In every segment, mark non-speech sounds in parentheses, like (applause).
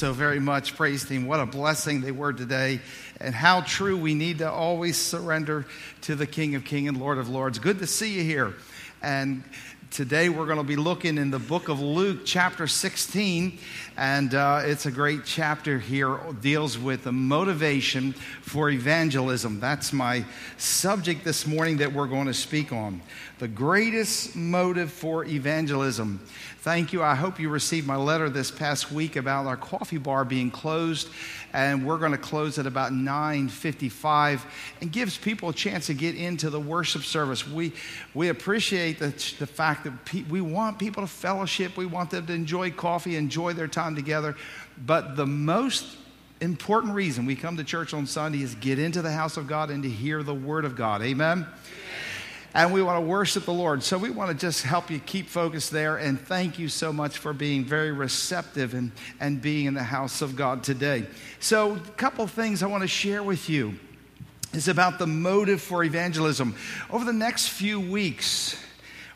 so very much. Praise team. What a blessing they were today, and how true we need to always surrender to the King of Kings and Lord of Lords. Good to see you here. And today we're going to be looking in the book of Luke, chapter 16. And uh, it's a great chapter here, deals with the motivation for evangelism. That's my subject this morning that we're going to speak on. The greatest motive for evangelism. Thank you. I hope you received my letter this past week about our coffee bar being closed, and we're going to close at about 9:55, and gives people a chance to get into the worship service. We we appreciate the, the fact that pe- we want people to fellowship. We want them to enjoy coffee, enjoy their time together. But the most important reason we come to church on Sunday is get into the house of God and to hear the word of God. Amen and we want to worship the Lord. So we want to just help you keep focused there. And thank you so much for being very receptive and, and being in the house of God today. So, a couple things I want to share with you is about the motive for evangelism. Over the next few weeks,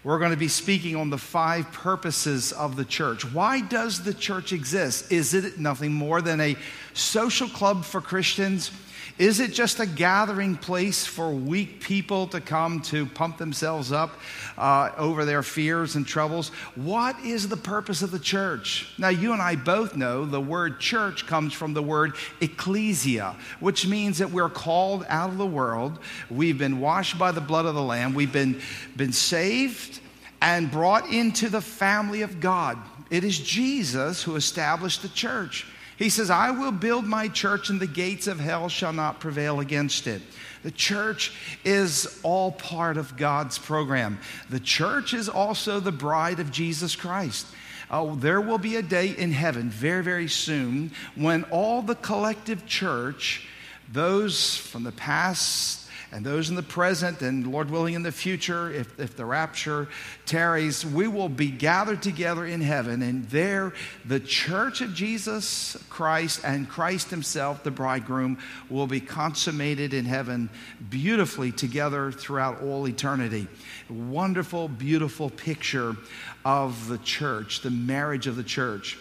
we're going to be speaking on the five purposes of the church. Why does the church exist? Is it nothing more than a social club for Christians? Is it just a gathering place for weak people to come to pump themselves up uh, over their fears and troubles? What is the purpose of the church? Now, you and I both know the word church comes from the word ecclesia, which means that we're called out of the world. We've been washed by the blood of the Lamb. We've been, been saved and brought into the family of God. It is Jesus who established the church. He says, I will build my church, and the gates of hell shall not prevail against it. The church is all part of God's program. The church is also the bride of Jesus Christ. Oh, there will be a day in heaven very, very soon when all the collective church, those from the past, and those in the present, and Lord willing in the future, if, if the rapture tarries, we will be gathered together in heaven. And there, the church of Jesus Christ and Christ Himself, the bridegroom, will be consummated in heaven beautifully together throughout all eternity. Wonderful, beautiful picture of the church, the marriage of the church.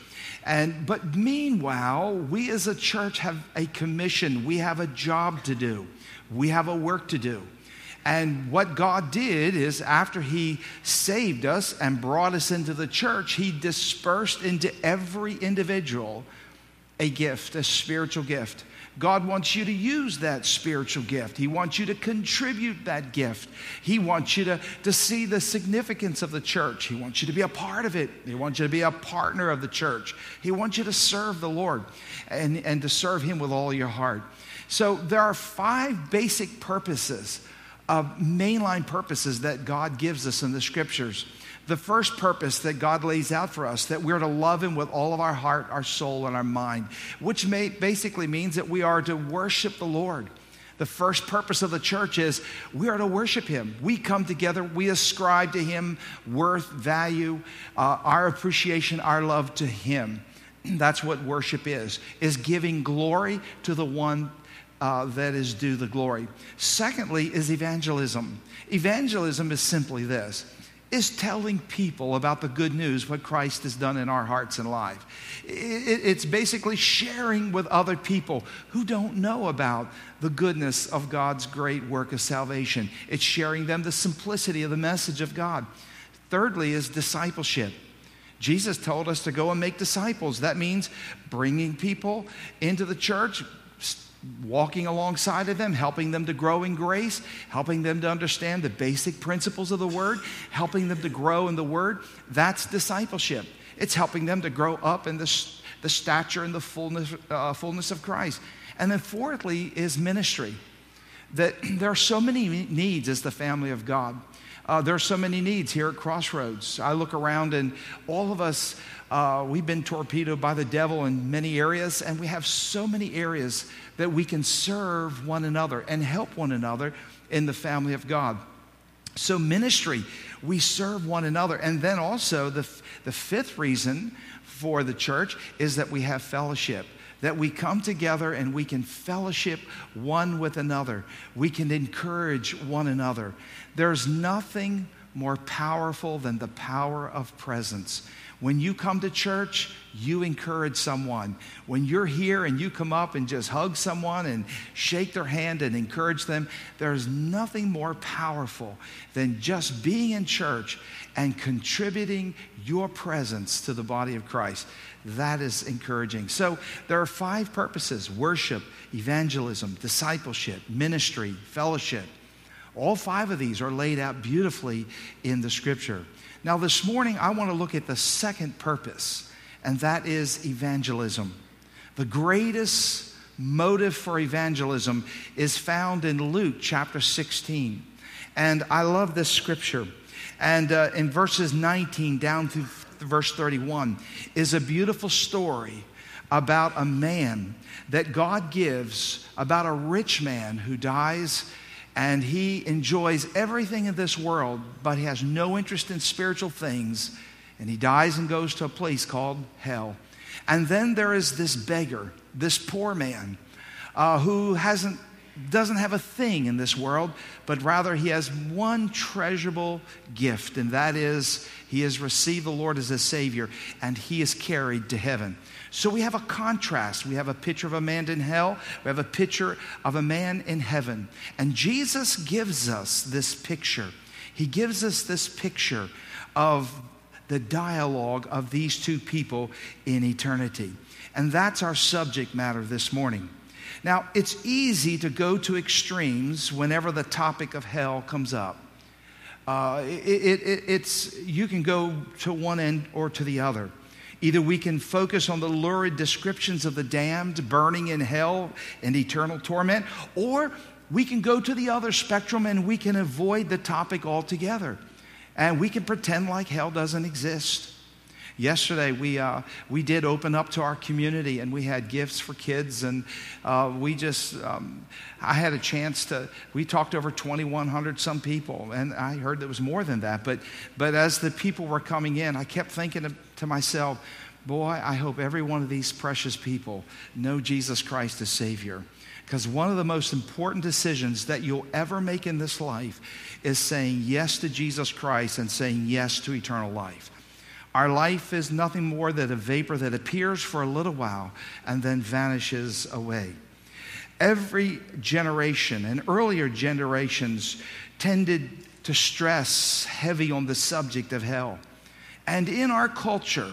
And, but meanwhile, we as a church have a commission, we have a job to do. We have a work to do. And what God did is, after He saved us and brought us into the church, He dispersed into every individual a gift, a spiritual gift. God wants you to use that spiritual gift. He wants you to contribute that gift. He wants you to, to see the significance of the church. He wants you to be a part of it. He wants you to be a partner of the church. He wants you to serve the Lord and, and to serve Him with all your heart. So there are five basic purposes, of mainline purposes that God gives us in the scriptures. The first purpose that God lays out for us that we're to love Him with all of our heart, our soul, and our mind, which may, basically means that we are to worship the Lord. The first purpose of the church is we are to worship Him. We come together, we ascribe to Him worth, value, uh, our appreciation, our love to Him. (clears throat) That's what worship is, is giving glory to the one uh, that is due the glory. Secondly, is evangelism. Evangelism is simply this is telling people about the good news, what Christ has done in our hearts and life. It's basically sharing with other people who don't know about the goodness of God's great work of salvation. It's sharing them the simplicity of the message of God. Thirdly, is discipleship. Jesus told us to go and make disciples. That means bringing people into the church, walking alongside of them, helping them to grow in grace, helping them to understand the basic principles of the Word, helping them to grow in the Word. That's discipleship. It's helping them to grow up in the, the stature and the fullness, uh, fullness of Christ. And then, fourthly, is ministry. That (clears throat) there are so many needs as the family of God. Uh, there are so many needs here at Crossroads. I look around and all of us, uh, we've been torpedoed by the devil in many areas, and we have so many areas that we can serve one another and help one another in the family of God. So, ministry, we serve one another. And then also, the, the fifth reason for the church is that we have fellowship that we come together and we can fellowship one with another. We can encourage one another. There's nothing more powerful than the power of presence. When you come to church, you encourage someone. When you're here and you come up and just hug someone and shake their hand and encourage them, there's nothing more powerful than just being in church and contributing your presence to the body of Christ. That is encouraging. So there are five purposes worship, evangelism, discipleship, ministry, fellowship. All five of these are laid out beautifully in the scripture. Now, this morning, I want to look at the second purpose, and that is evangelism. The greatest motive for evangelism is found in Luke chapter 16. And I love this scripture. And uh, in verses 19 down to verse 31 is a beautiful story about a man that God gives, about a rich man who dies and he enjoys everything in this world, but he has no interest in spiritual things, and he dies and goes to a place called hell. And then there is this beggar, this poor man, uh, who hasn't doesn't have a thing in this world, but rather he has one treasurable gift, and that is he has received the Lord as a Savior, and he is carried to heaven. So we have a contrast. We have a picture of a man in hell, we have a picture of a man in heaven. And Jesus gives us this picture. He gives us this picture of the dialogue of these two people in eternity. And that's our subject matter this morning. Now, it's easy to go to extremes whenever the topic of hell comes up. Uh, it, it, it's, you can go to one end or to the other. Either we can focus on the lurid descriptions of the damned burning in hell and eternal torment, or we can go to the other spectrum and we can avoid the topic altogether. And we can pretend like hell doesn't exist. Yesterday, we, uh, we did open up to our community and we had gifts for kids. And uh, we just, um, I had a chance to, we talked over 2,100 some people. And I heard there was more than that. But, but as the people were coming in, I kept thinking to, to myself, boy, I hope every one of these precious people know Jesus Christ as Savior. Because one of the most important decisions that you'll ever make in this life is saying yes to Jesus Christ and saying yes to eternal life. Our life is nothing more than a vapor that appears for a little while and then vanishes away. Every generation and earlier generations tended to stress heavy on the subject of hell. And in our culture,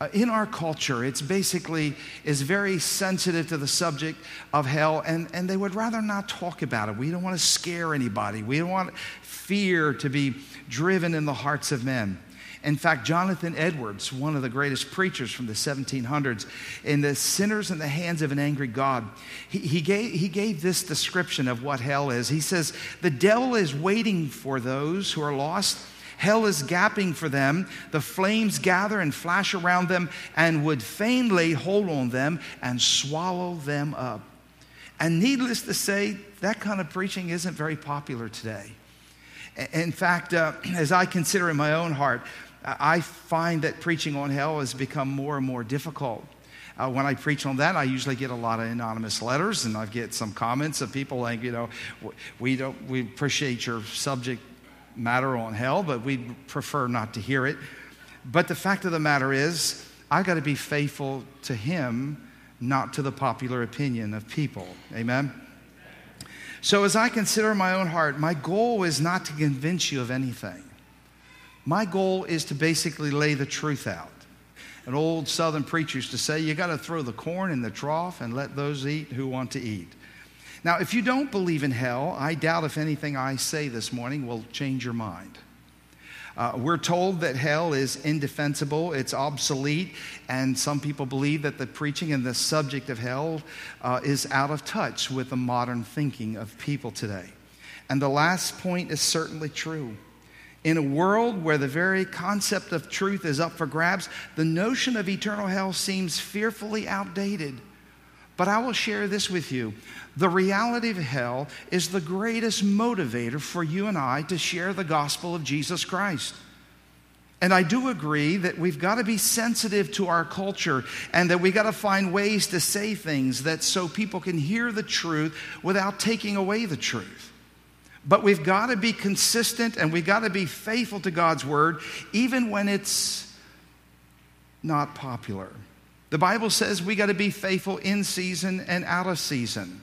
uh, in our culture, it's basically is very sensitive to the subject of hell, and, and they would rather not talk about it. We don't want to scare anybody. We don't want fear to be driven in the hearts of men. In fact, Jonathan Edwards, one of the greatest preachers from the 1700s, in The Sinners in the Hands of an Angry God, he, he, gave, he gave this description of what hell is. He says, The devil is waiting for those who are lost. Hell is gaping for them. The flames gather and flash around them and would fain lay hold on them and swallow them up. And needless to say, that kind of preaching isn't very popular today. In fact, uh, (clears throat) as I consider in my own heart, I find that preaching on hell has become more and more difficult. Uh, when I preach on that, I usually get a lot of anonymous letters, and I get some comments of people like, you know, we don't, we appreciate your subject matter on hell, but we prefer not to hear it. But the fact of the matter is, I got to be faithful to Him, not to the popular opinion of people. Amen. So, as I consider my own heart, my goal is not to convince you of anything. My goal is to basically lay the truth out. An old southern preacher used to say, You got to throw the corn in the trough and let those eat who want to eat. Now, if you don't believe in hell, I doubt if anything I say this morning will change your mind. Uh, we're told that hell is indefensible, it's obsolete, and some people believe that the preaching and the subject of hell uh, is out of touch with the modern thinking of people today. And the last point is certainly true. In a world where the very concept of truth is up for grabs, the notion of eternal hell seems fearfully outdated. But I will share this with you. The reality of hell is the greatest motivator for you and I to share the gospel of Jesus Christ. And I do agree that we've got to be sensitive to our culture and that we've got to find ways to say things that so people can hear the truth without taking away the truth. But we've got to be consistent and we've got to be faithful to God's word, even when it's not popular. The Bible says we got to be faithful in season and out of season.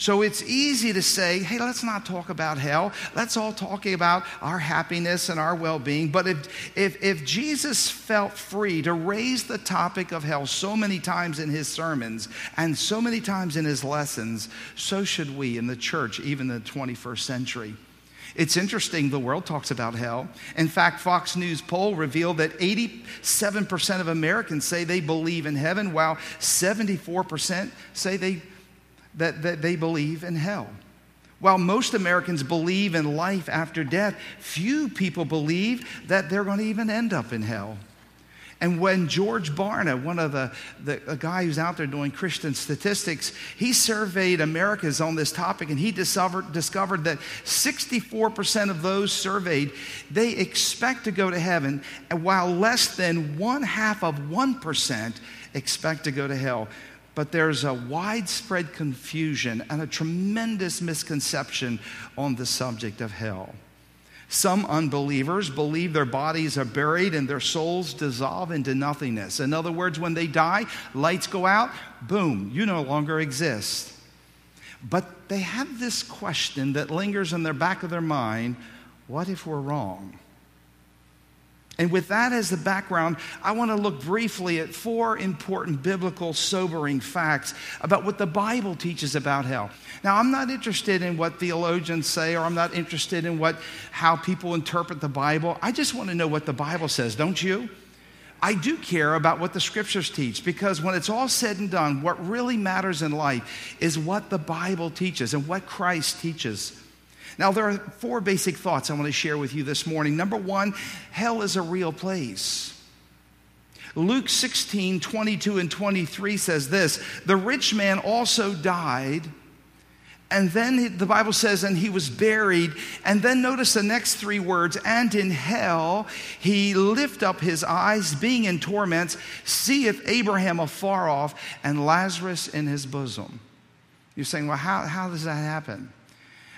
So it's easy to say, hey, let's not talk about hell. Let's all talk about our happiness and our well being. But if, if, if Jesus felt free to raise the topic of hell so many times in his sermons and so many times in his lessons, so should we in the church, even in the 21st century. It's interesting, the world talks about hell. In fact, Fox News poll revealed that 87% of Americans say they believe in heaven, while 74% say they that, that they believe in hell. While most Americans believe in life after death, few people believe that they're going to even end up in hell. And when George Barna, one of the, the a guy who's out there doing Christian statistics, he surveyed Americans on this topic and he discovered, discovered that 64% of those surveyed, they expect to go to heaven, while less than one half of 1% expect to go to hell but there's a widespread confusion and a tremendous misconception on the subject of hell. Some unbelievers believe their bodies are buried and their souls dissolve into nothingness. In other words, when they die, lights go out, boom, you no longer exist. But they have this question that lingers in the back of their mind what if we're wrong? And with that as the background, I want to look briefly at four important biblical, sobering facts about what the Bible teaches about hell. Now, I'm not interested in what theologians say, or I'm not interested in what, how people interpret the Bible. I just want to know what the Bible says, don't you? I do care about what the scriptures teach because when it's all said and done, what really matters in life is what the Bible teaches and what Christ teaches. Now, there are four basic thoughts I want to share with you this morning. Number one, hell is a real place. Luke 16, 22 and 23 says this The rich man also died. And then the Bible says, and he was buried. And then notice the next three words, and in hell he lift up his eyes, being in torments, seeth Abraham afar off, and Lazarus in his bosom. You're saying, well, how, how does that happen?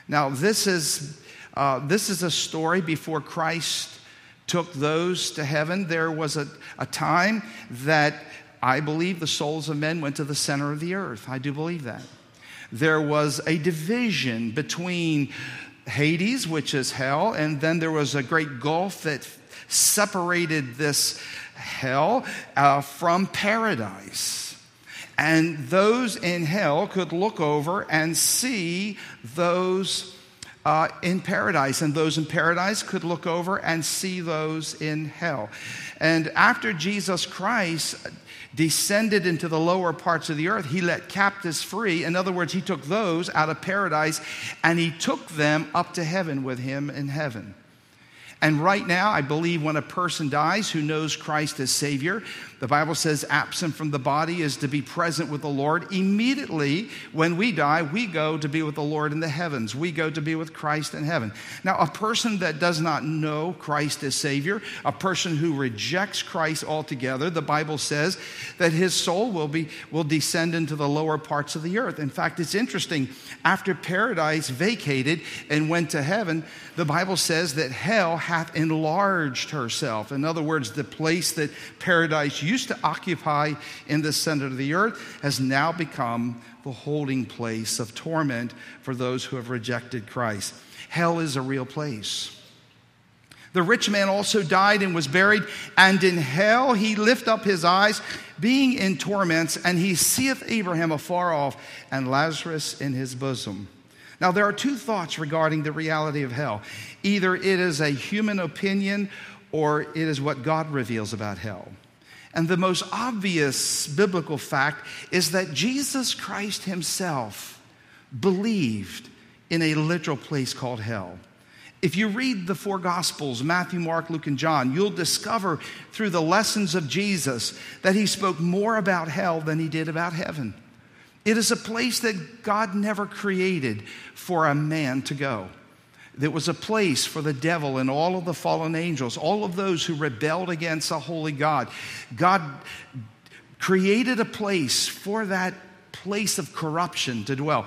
Now, this is, uh, this is a story before Christ took those to heaven. There was a, a time that I believe the souls of men went to the center of the earth. I do believe that. There was a division between Hades, which is hell, and then there was a great gulf that separated this hell uh, from paradise. And those in hell could look over and see those uh, in paradise, and those in paradise could look over and see those in hell. And after Jesus Christ descended into the lower parts of the earth, he let captives free. In other words, he took those out of paradise and he took them up to heaven with him in heaven. And right now, I believe when a person dies who knows Christ as Savior, the Bible says absent from the body is to be present with the Lord. Immediately when we die, we go to be with the Lord in the heavens. We go to be with Christ in heaven. Now, a person that does not know Christ as Savior, a person who rejects Christ altogether, the Bible says that his soul will be will descend into the lower parts of the earth. In fact, it's interesting. After paradise vacated and went to heaven, the Bible says that hell hath enlarged herself. In other words, the place that paradise used to occupy in the center of the earth has now become the holding place of torment for those who have rejected Christ. Hell is a real place. The rich man also died and was buried, and in hell he lift up his eyes, being in torments, and he seeth Abraham afar off and Lazarus in his bosom. Now, there are two thoughts regarding the reality of hell. Either it is a human opinion or it is what God reveals about hell. And the most obvious biblical fact is that Jesus Christ himself believed in a literal place called hell. If you read the four Gospels, Matthew, Mark, Luke, and John, you'll discover through the lessons of Jesus that he spoke more about hell than he did about heaven. It is a place that God never created for a man to go. There was a place for the devil and all of the fallen angels, all of those who rebelled against a holy God. God created a place for that place of corruption to dwell.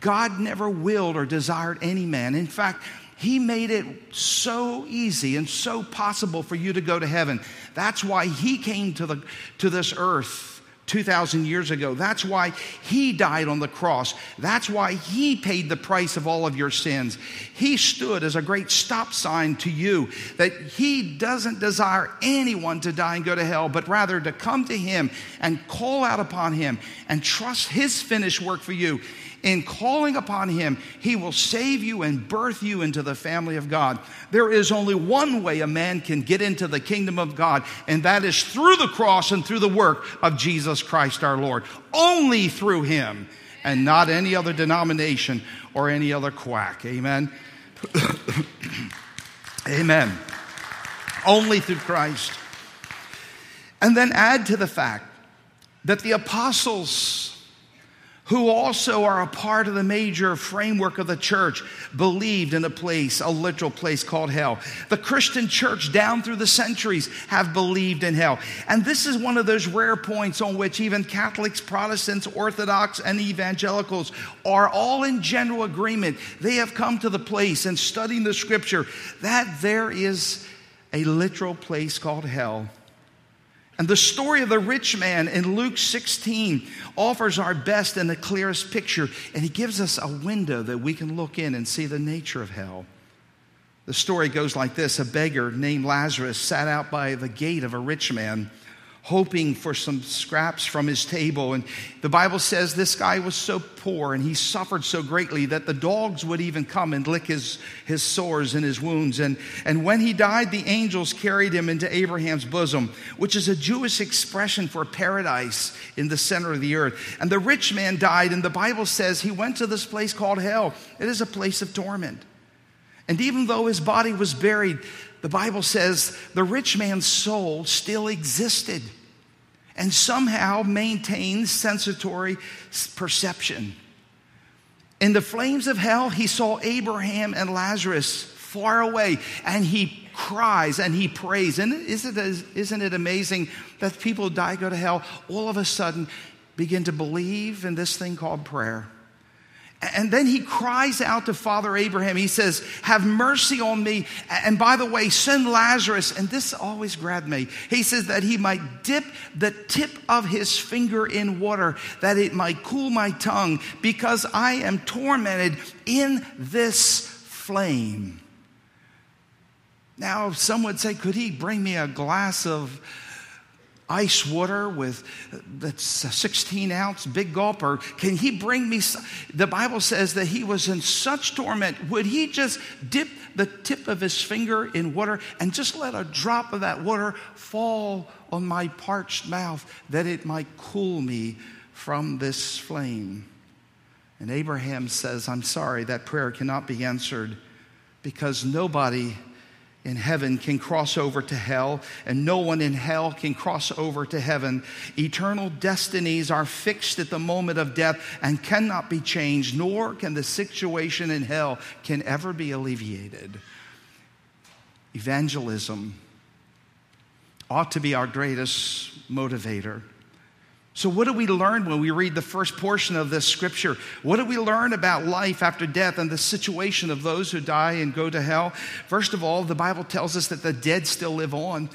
God never willed or desired any man. In fact, he made it so easy and so possible for you to go to heaven. That's why He came to, the, to this earth 2,000 years ago. That's why He died on the cross. That's why He paid the price of all of your sins. He stood as a great stop sign to you that He doesn't desire anyone to die and go to hell, but rather to come to Him and call out upon Him and trust His finished work for you in calling upon Him, He will save you and birth you into the family of God. There is only one way a man can get into the kingdom of God, and that is through the cross and through the work of Jesus Christ our Lord. Only through Him, and not any other denomination or any other quack. Amen. (coughs) Amen. Only through Christ. And then add to the fact that the apostles who also are a part of the major framework of the church, believed in a place, a literal place called hell. The Christian church down through the centuries have believed in hell. And this is one of those rare points on which even Catholics, Protestants, Orthodox, and evangelicals are all in general agreement. They have come to the place and studying the scripture that there is a literal place called hell. And the story of the rich man in Luke 16 offers our best and the clearest picture, and he gives us a window that we can look in and see the nature of hell. The story goes like this A beggar named Lazarus sat out by the gate of a rich man hoping for some scraps from his table. And the Bible says this guy was so poor and he suffered so greatly that the dogs would even come and lick his, his sores and his wounds. And, and when he died, the angels carried him into Abraham's bosom, which is a Jewish expression for paradise in the center of the earth. And the rich man died, and the Bible says he went to this place called hell. It is a place of torment. And even though his body was buried, the Bible says the rich man's soul still existed and somehow maintained sensatory perception. In the flames of hell, he saw Abraham and Lazarus far away, and he cries and he prays. And isn't it, isn't it amazing that people who die, go to hell, all of a sudden begin to believe in this thing called prayer? And then he cries out to Father Abraham. He says, Have mercy on me. And by the way, send Lazarus. And this always grabbed me. He says that he might dip the tip of his finger in water, that it might cool my tongue, because I am tormented in this flame. Now, some would say, Could he bring me a glass of ice water with that's a 16 ounce big gulp or can he bring me the bible says that he was in such torment. Would he just dip the tip of his finger in water and just let a drop of that water fall on my parched mouth that it might cool me from this flame? And abraham says i'm sorry that prayer cannot be answered because nobody in heaven can cross over to hell, and no one in hell can cross over to heaven. Eternal destinies are fixed at the moment of death and cannot be changed, nor can the situation in hell can ever be alleviated. Evangelism ought to be our greatest motivator. So, what do we learn when we read the first portion of this scripture? What do we learn about life after death and the situation of those who die and go to hell? First of all, the Bible tells us that the dead still live on.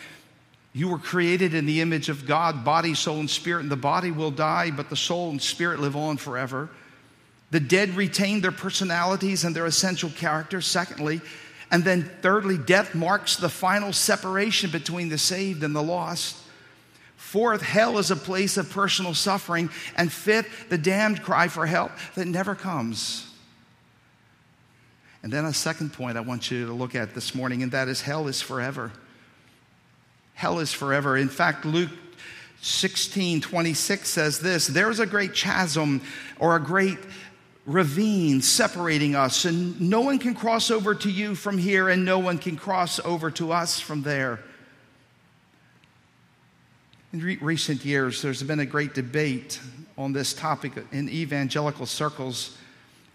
You were created in the image of God, body, soul, and spirit, and the body will die, but the soul and spirit live on forever. The dead retain their personalities and their essential character. Secondly, and then thirdly, death marks the final separation between the saved and the lost. Fourth, hell is a place of personal suffering. And fifth, the damned cry for help that never comes. And then a second point I want you to look at this morning, and that is hell is forever. Hell is forever. In fact, Luke 16 26 says this there's a great chasm or a great ravine separating us, and no one can cross over to you from here, and no one can cross over to us from there. In re- recent years, there's been a great debate on this topic in evangelical circles,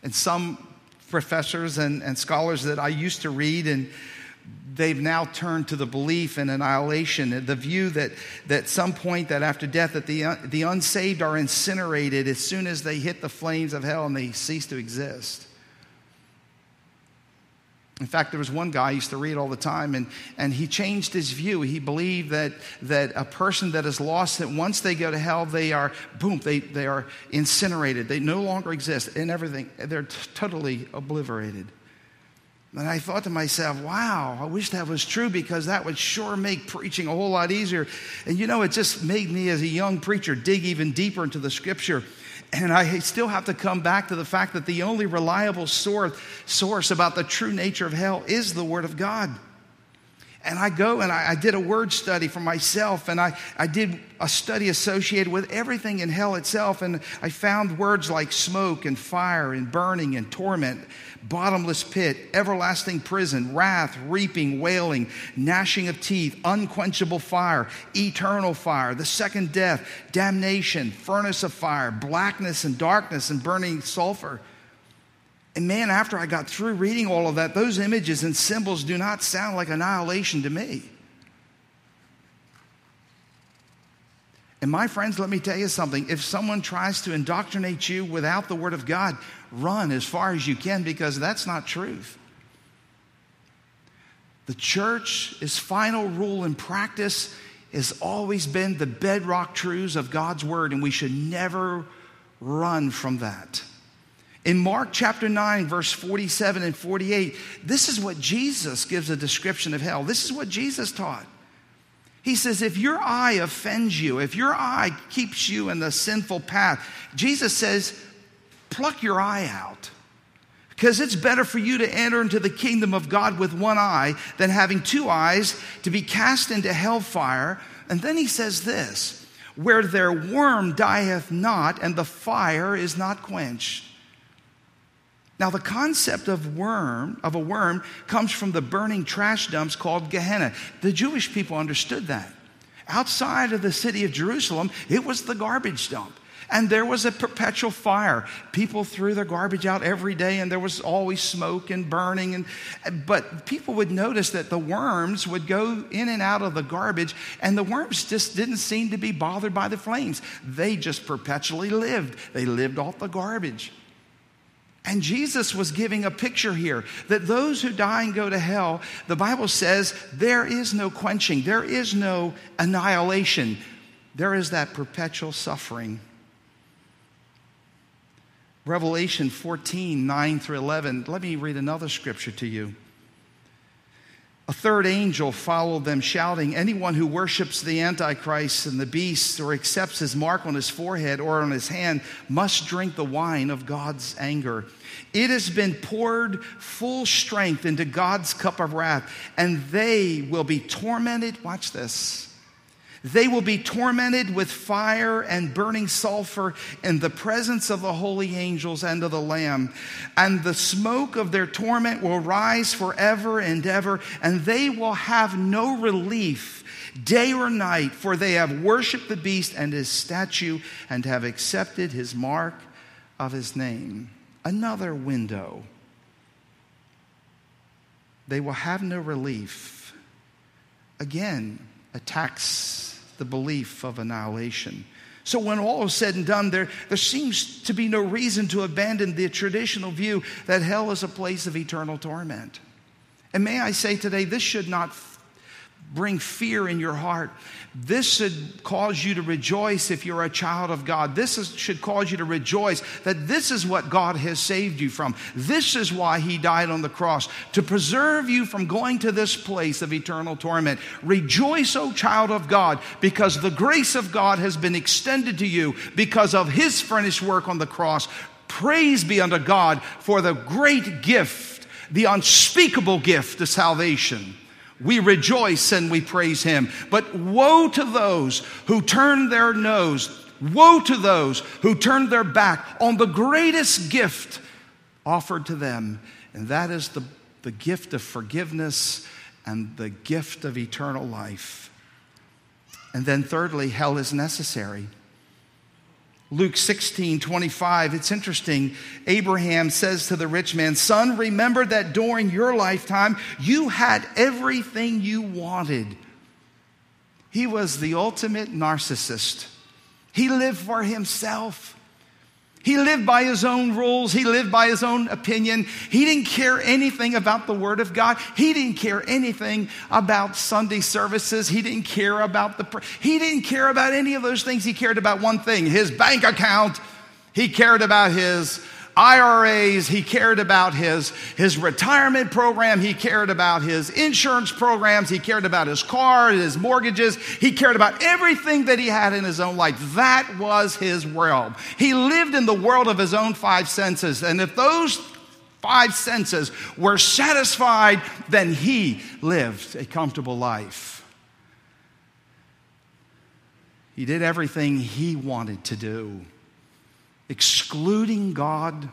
and some professors and, and scholars that I used to read and they've now turned to the belief in annihilation, the view that that some point that after death that the, the unsaved are incinerated as soon as they hit the flames of hell and they cease to exist. In fact, there was one guy I used to read all the time, and, and he changed his view. He believed that, that a person that is lost, that once they go to hell, they are, boom, they, they are incinerated. They no longer exist and everything. They're t- totally obliterated. And I thought to myself, wow, I wish that was true because that would sure make preaching a whole lot easier. And you know, it just made me, as a young preacher, dig even deeper into the scripture. And I still have to come back to the fact that the only reliable source, source about the true nature of hell is the Word of God. And I go and I, I, did a word study for myself, and I, I did a study associated with everything in hell itself. And I found words like smoke and fire and burning and torment, bottomless pit, everlasting prison, wrath, reaping, wailing, gnashing of teeth, unquenchable fire, eternal fire, the second death, damnation, furnace of fire, blackness and darkness and burning sulfur. And man, after I got through reading all of that, those images and symbols do not sound like annihilation to me. And my friends, let me tell you something. If someone tries to indoctrinate you without the Word of God, run as far as you can because that's not truth. The church's final rule and practice has always been the bedrock truths of God's Word, and we should never run from that. In Mark chapter 9, verse 47 and 48, this is what Jesus gives a description of hell. This is what Jesus taught. He says, If your eye offends you, if your eye keeps you in the sinful path, Jesus says, pluck your eye out. Because it's better for you to enter into the kingdom of God with one eye than having two eyes to be cast into hellfire. And then he says this where their worm dieth not and the fire is not quenched. Now, the concept of worm, of a worm, comes from the burning trash dumps called Gehenna. The Jewish people understood that. Outside of the city of Jerusalem, it was the garbage dump. And there was a perpetual fire. People threw their garbage out every day, and there was always smoke and burning. And, but people would notice that the worms would go in and out of the garbage, and the worms just didn't seem to be bothered by the flames. They just perpetually lived. They lived off the garbage. And Jesus was giving a picture here that those who die and go to hell, the Bible says there is no quenching, there is no annihilation, there is that perpetual suffering. Revelation 14, 9 through 11. Let me read another scripture to you. A third angel followed them, shouting, Anyone who worships the Antichrist and the beast or accepts his mark on his forehead or on his hand must drink the wine of God's anger. It has been poured full strength into God's cup of wrath, and they will be tormented. Watch this they will be tormented with fire and burning sulfur in the presence of the holy angels and of the Lamb. And the smoke of their torment will rise forever and ever, and they will have no relief day or night, for they have worshiped the beast and his statue and have accepted his mark of his name. Another window. They will have no relief. Again, attacks the belief of annihilation. So, when all is said and done, there, there seems to be no reason to abandon the traditional view that hell is a place of eternal torment. And may I say today, this should not bring fear in your heart. This should cause you to rejoice if you're a child of God. This is, should cause you to rejoice that this is what God has saved you from. This is why He died on the cross, to preserve you from going to this place of eternal torment. Rejoice, O child of God, because the grace of God has been extended to you because of His finished work on the cross. Praise be unto God for the great gift, the unspeakable gift of salvation we rejoice and we praise him. But woe to those who turn their nose, woe to those who turn their back on the greatest gift offered to them, and that is the, the gift of forgiveness and the gift of eternal life. And then, thirdly, hell is necessary. Luke 16, 25, it's interesting. Abraham says to the rich man, Son, remember that during your lifetime you had everything you wanted. He was the ultimate narcissist. He lived for himself. He lived by his own rules. He lived by his own opinion. He didn't care anything about the Word of God. He didn't care anything about Sunday services. He didn't care about the, he didn't care about any of those things. He cared about one thing his bank account. He cared about his IRAs, he cared about his, his retirement program, he cared about his insurance programs, he cared about his car, his mortgages, he cared about everything that he had in his own life. That was his world. He lived in the world of his own five senses, and if those five senses were satisfied, then he lived a comfortable life. He did everything he wanted to do excluding God.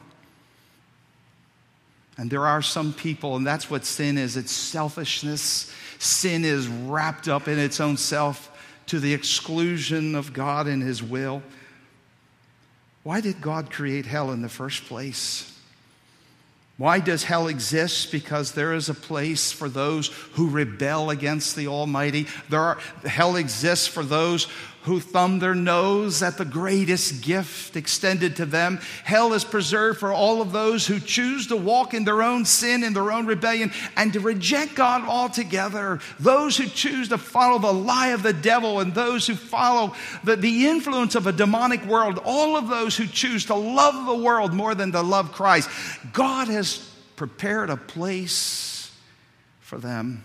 And there are some people, and that's what sin is it's selfishness. Sin is wrapped up in its own self to the exclusion of God and His will. Why did God create hell in the first place? Why does hell exist? Because there is a place for those who rebel against the Almighty. There are, hell exists for those who thumb their nose at the greatest gift extended to them. Hell is preserved for all of those who choose to walk in their own sin, in their own rebellion, and to reject God altogether. Those who choose to follow the lie of the devil, and those who follow the, the influence of a demonic world. All of those who choose to love the world more than to love Christ. God has prepared a place for them.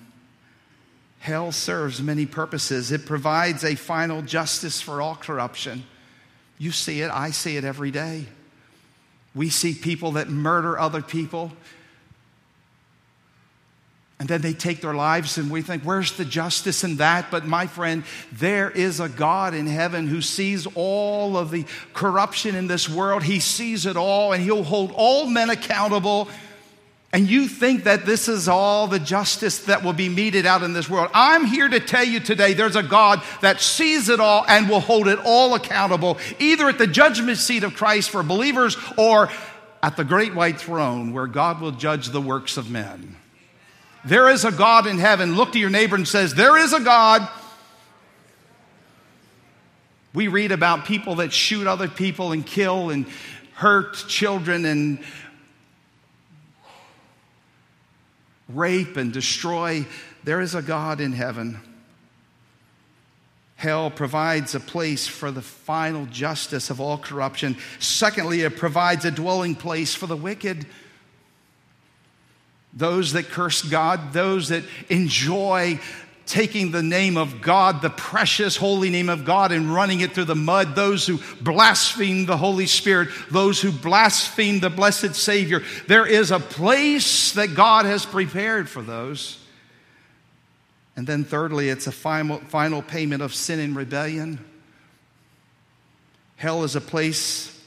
Hell serves many purposes. It provides a final justice for all corruption. You see it, I see it every day. We see people that murder other people. And then they take their lives, and we think, where's the justice in that? But my friend, there is a God in heaven who sees all of the corruption in this world. He sees it all, and He'll hold all men accountable and you think that this is all the justice that will be meted out in this world. I'm here to tell you today there's a God that sees it all and will hold it all accountable, either at the judgment seat of Christ for believers or at the great white throne where God will judge the works of men. There is a God in heaven. Look to your neighbor and says, There is a God. We read about people that shoot other people and kill and hurt children and rape and destroy, there is a God in heaven. Hell provides a place for the final justice of all corruption. Secondly, it provides a dwelling place for the wicked. Those that curse God, those that enjoy taking the name of God, the precious holy name of God, and running it through the mud. Those who blaspheme the Holy Spirit, those who blaspheme the blessed Savior. There is a place that God has prepared for those. And then, thirdly, it's a final, final payment of sin and rebellion. Hell is a place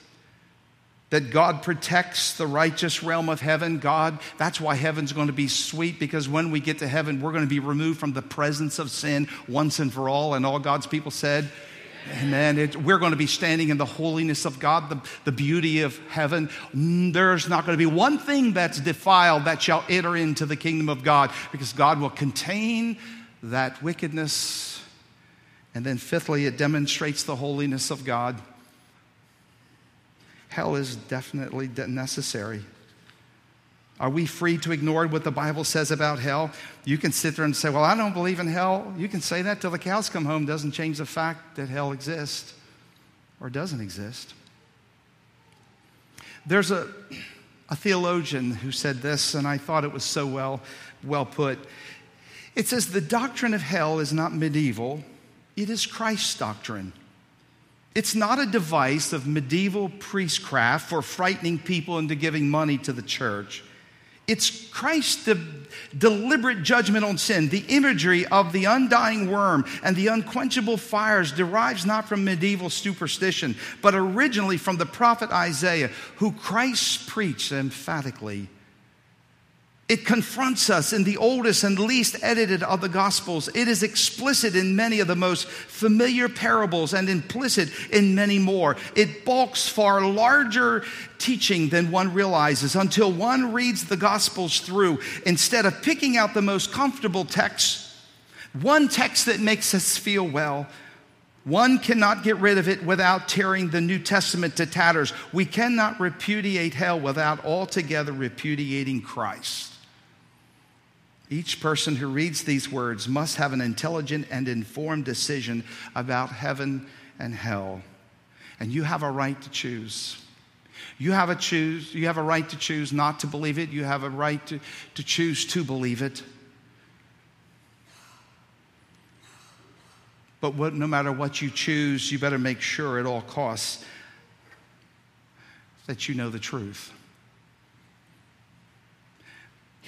that God protects the righteous realm of heaven. God, that's why heaven's going to be sweet because when we get to heaven, we're going to be removed from the presence of sin once and for all. And all God's people said, Amen. It, we're going to be standing in the holiness of God, the, the beauty of heaven. Mm, there's not going to be one thing that's defiled that shall enter into the kingdom of God because God will contain that wickedness. And then, fifthly, it demonstrates the holiness of God. Hell is definitely necessary. Are we free to ignore what the Bible says about hell? You can sit there and say, Well, I don't believe in hell. You can say that till the cows come home. Doesn't change the fact that hell exists or doesn't exist. There's a, a theologian who said this, and I thought it was so well, well put. It says, The doctrine of hell is not medieval, it is Christ's doctrine. It's not a device of medieval priestcraft for frightening people into giving money to the church. It's Christ's de- deliberate judgment on sin. The imagery of the undying worm and the unquenchable fires derives not from medieval superstition, but originally from the prophet Isaiah, who Christ preached emphatically It confronts us in the oldest and least edited of the Gospels. It is explicit in many of the most familiar parables and implicit in many more. It bulks far larger teaching than one realizes until one reads the Gospels through. Instead of picking out the most comfortable text, one text that makes us feel well, one cannot get rid of it without tearing the New Testament to tatters. We cannot repudiate hell without altogether repudiating Christ. Each person who reads these words must have an intelligent and informed decision about heaven and hell. And you have a right to choose. You have a choose, you have a right to choose not to believe it. You have a right to, to choose to believe it. But what, no matter what you choose, you better make sure at all costs that you know the truth.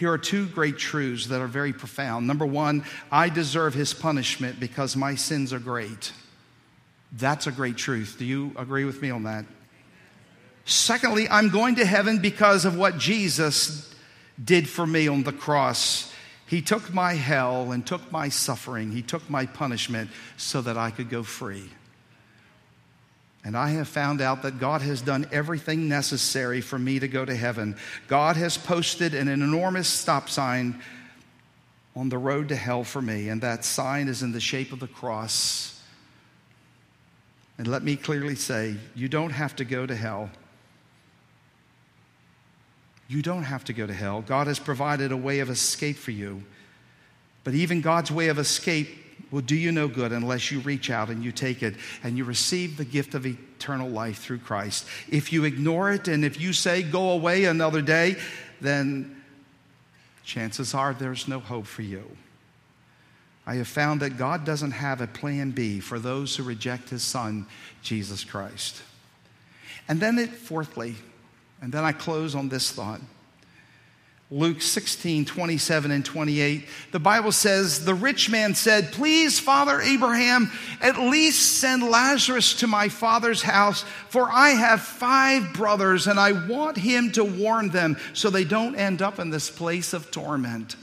Here are two great truths that are very profound. Number one, I deserve his punishment because my sins are great. That's a great truth. Do you agree with me on that? Secondly, I'm going to heaven because of what Jesus did for me on the cross. He took my hell and took my suffering. He took my punishment so that I could go free. And I have found out that God has done everything necessary for me to go to heaven. God has posted an enormous stop sign on the road to hell for me, and that sign is in the shape of the cross. And let me clearly say, you don't have to go to hell. You don't have to go to hell. God has provided a way of escape for you. But even God's way of escape will do you no good unless you reach out and you take it and you receive the gift of eternal life through Christ. If you ignore it and if you say, go away another day, then chances are there's no hope for you. I have found that God doesn't have a plan B for those who reject his son, Jesus Christ. And then it, fourthly, and then I close on this thought. Luke 16, 27 and 28, the Bible says, The rich man said, Please, Father Abraham, at least send Lazarus to my father's house, for I have five brothers, and I want him to warn them so they don't end up in this place of torment.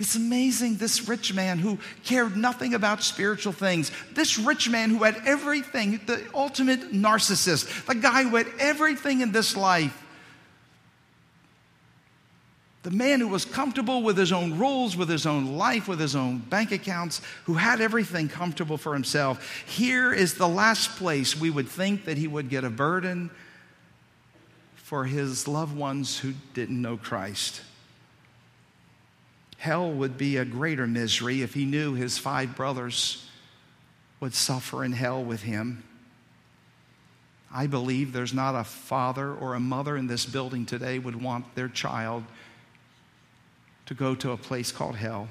It's amazing, this rich man who cared nothing about spiritual things, this rich man who had everything, the ultimate narcissist, the guy who had everything in this life, the man who was comfortable with his own rules, with his own life, with his own bank accounts, who had everything comfortable for himself. Here is the last place we would think that he would get a burden for his loved ones who didn't know Christ. Hell would be a greater misery if he knew his five brothers would suffer in hell with him. I believe there's not a father or a mother in this building today would want their child to go to a place called hell.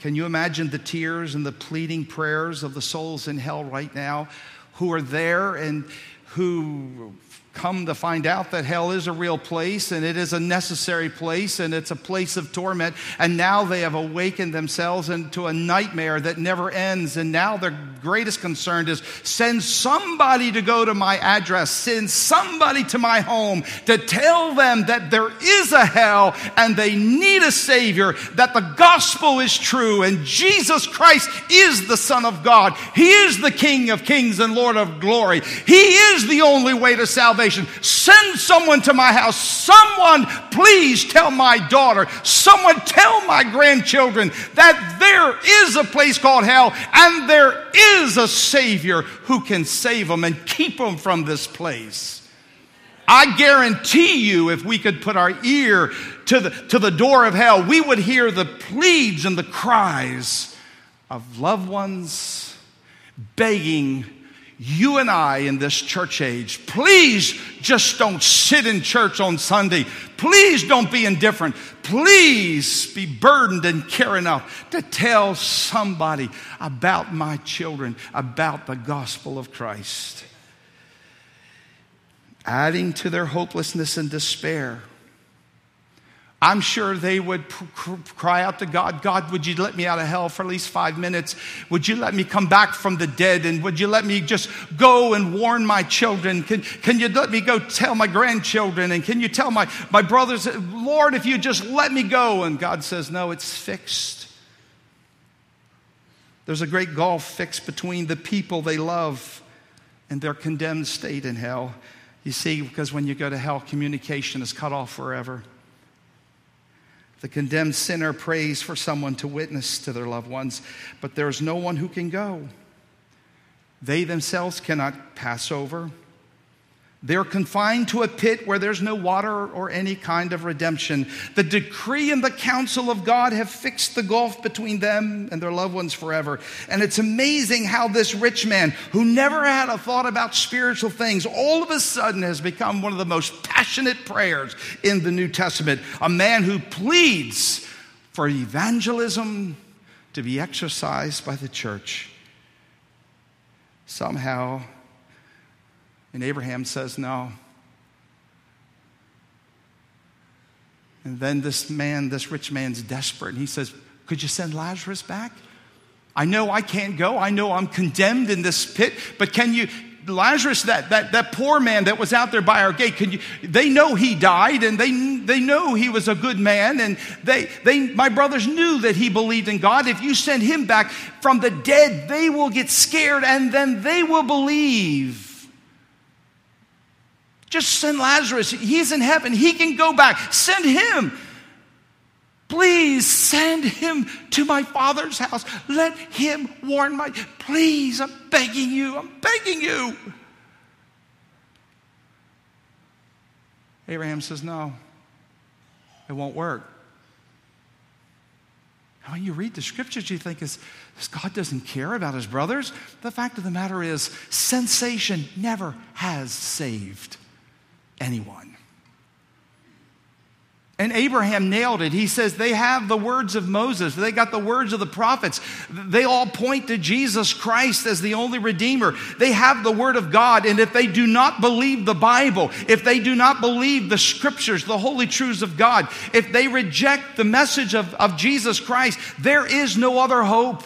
Can you imagine the tears and the pleading prayers of the souls in hell right now who are there and who come to find out that hell is a real place and it is a necessary place and it's a place of torment. And now they have awakened themselves into a nightmare that never ends. And now their greatest concern is send somebody to go to my address, send somebody to my home to tell them that there is a hell and they need a Savior, that the gospel is true and Jesus Christ is the Son of God. He is the King of kings and Lord of glory. He is the only way to salvation salvation. Send someone to my house. Someone, please tell my daughter. Someone tell my grandchildren that there is a place called hell and there is a Savior who can save them and keep them from this place. I guarantee you, if we could put our ear to the, to the door of hell, we would hear the pleads and the cries of loved ones begging you and I in this church age, please just don't sit in church on Sunday. Please don't be indifferent. Please be burdened and care enough to tell somebody about my children, about the gospel of Christ. Adding to their hopelessness and despair I'm sure they would cry out to God, God, would you let me out of hell for at least five minutes? Would you let me come back from the dead? And would you let me just go and warn my children? Can, can you let me go tell my grandchildren? And can you tell my, my brothers, Lord, if you just let me go? And God says, No, it's fixed. There's a great gulf fixed between the people they love and their condemned state in hell. You see, because when you go to hell, communication is cut off forever. The condemned sinner prays for someone to witness to their loved ones, but there is no one who can go. They themselves cannot pass over. They're confined to a pit where there's no water or any kind of redemption. The decree and the counsel of God have fixed the gulf between them and their loved ones forever. And it's amazing how this rich man, who never had a thought about spiritual things, all of a sudden has become one of the most passionate prayers in the New Testament. A man who pleads for evangelism to be exercised by the church. Somehow, and Abraham says, No. And then this man, this rich man's desperate, and he says, Could you send Lazarus back? I know I can't go. I know I'm condemned in this pit, but can you, Lazarus, that, that, that poor man that was out there by our gate, can you, they know he died and they, they know he was a good man. And they, they, my brothers knew that he believed in God. If you send him back from the dead, they will get scared and then they will believe. Just send Lazarus. He's in heaven. He can go back. Send him. Please send him to my father's house. Let him warn my. Please, I'm begging you. I'm begging you. Abraham says, No, it won't work. When you read the scriptures, you think, is, God doesn't care about his brothers? The fact of the matter is, sensation never has saved anyone. And Abraham nailed it. He says they have the words of Moses, they got the words of the prophets. They all point to Jesus Christ as the only Redeemer. They have the Word of God. And if they do not believe the Bible, if they do not believe the Scriptures, the holy truths of God, if they reject the message of, of Jesus Christ, there is no other hope.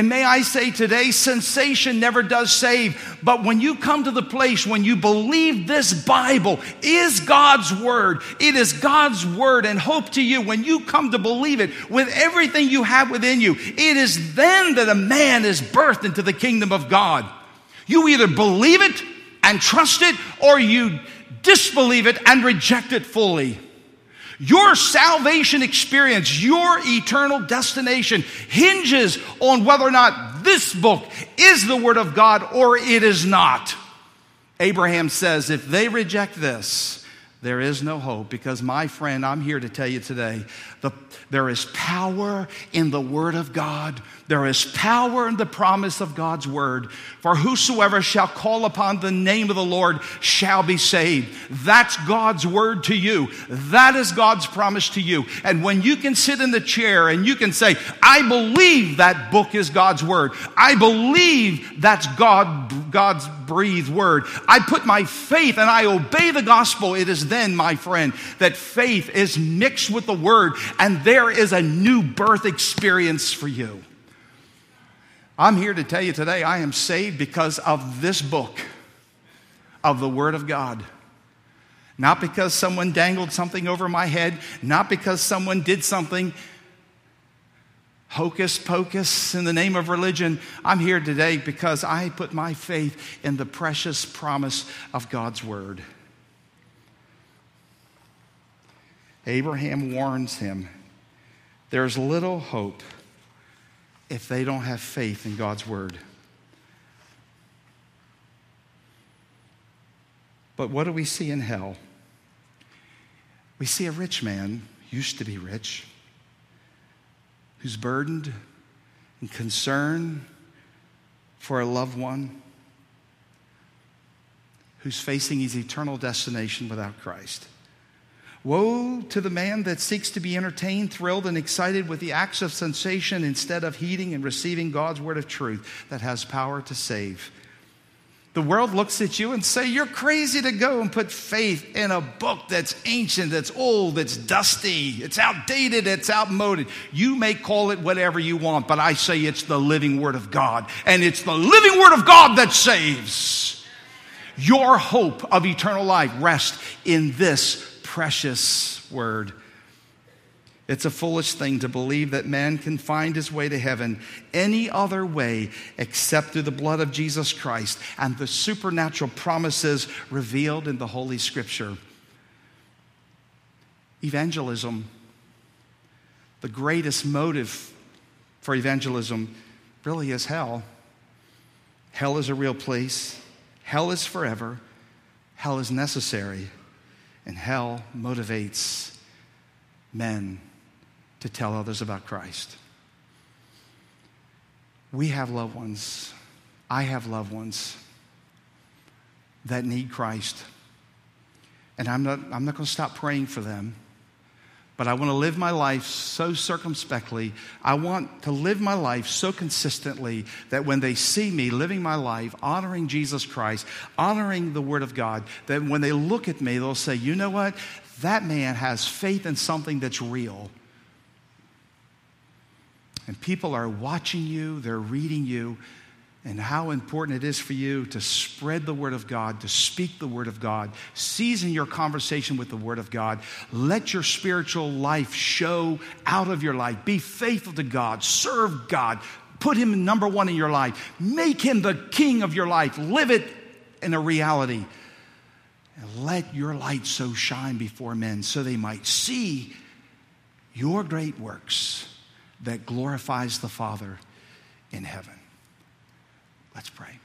And may I say today, sensation never does save. But when you come to the place when you believe this Bible is God's Word, it is God's Word and hope to you. When you come to believe it with everything you have within you, it is then that a man is birthed into the kingdom of God. You either believe it and trust it, or you disbelieve it and reject it fully. Your salvation experience, your eternal destination hinges on whether or not this book is the Word of God or it is not. Abraham says, if they reject this, there is no hope because, my friend, I'm here to tell you today the, there is power in the Word of God. There is power in the promise of God's Word. For whosoever shall call upon the name of the Lord shall be saved. That's God's Word to you. That is God's promise to you. And when you can sit in the chair and you can say, I believe that book is God's Word, I believe that's God, God's breathed Word, I put my faith and I obey the gospel, it is then, my friend, that faith is mixed with the Word and there is a new birth experience for you. I'm here to tell you today I am saved because of this book, of the Word of God. Not because someone dangled something over my head, not because someone did something hocus pocus in the name of religion. I'm here today because I put my faith in the precious promise of God's Word. Abraham warns him there's little hope if they don't have faith in God's word. But what do we see in hell? We see a rich man, used to be rich, who's burdened and concerned for a loved one, who's facing his eternal destination without Christ. Woe to the man that seeks to be entertained, thrilled, and excited with the acts of sensation instead of heeding and receiving God's word of truth that has power to save. The world looks at you and say, You're crazy to go and put faith in a book that's ancient, that's old, that's dusty, it's outdated, it's outmoded. You may call it whatever you want, but I say it's the living Word of God. And it's the living Word of God that saves. Your hope of eternal life rests in this precious Word. It's a foolish thing to believe that man can find his way to heaven any other way except through the blood of Jesus Christ and the supernatural promises revealed in the Holy Scripture. Evangelism, the greatest motive for evangelism, really is hell. Hell is a real place, hell is forever, hell is necessary, and hell motivates men to tell others about Christ. We have loved ones. I have loved ones that need Christ. And I'm not, I'm not going to stop praying for them. But I want to live my life so circumspectly. I want to live my life so consistently that when they see me living my life, honoring Jesus Christ, honoring the Word of God, that when they look at me, they'll say, you know what? That man has faith in something that's real. And people are watching you, they're reading you, and how important it is for you to spread the Word of God, to speak the Word of God, season your conversation with the Word of God. Let your spiritual life show out of your life. Be faithful to God, serve God, put Him number one in your life, make Him the King of your life, live it in a reality. And let your light so shine before men so they might see your great works that glorifies the Father in heaven. Let's pray.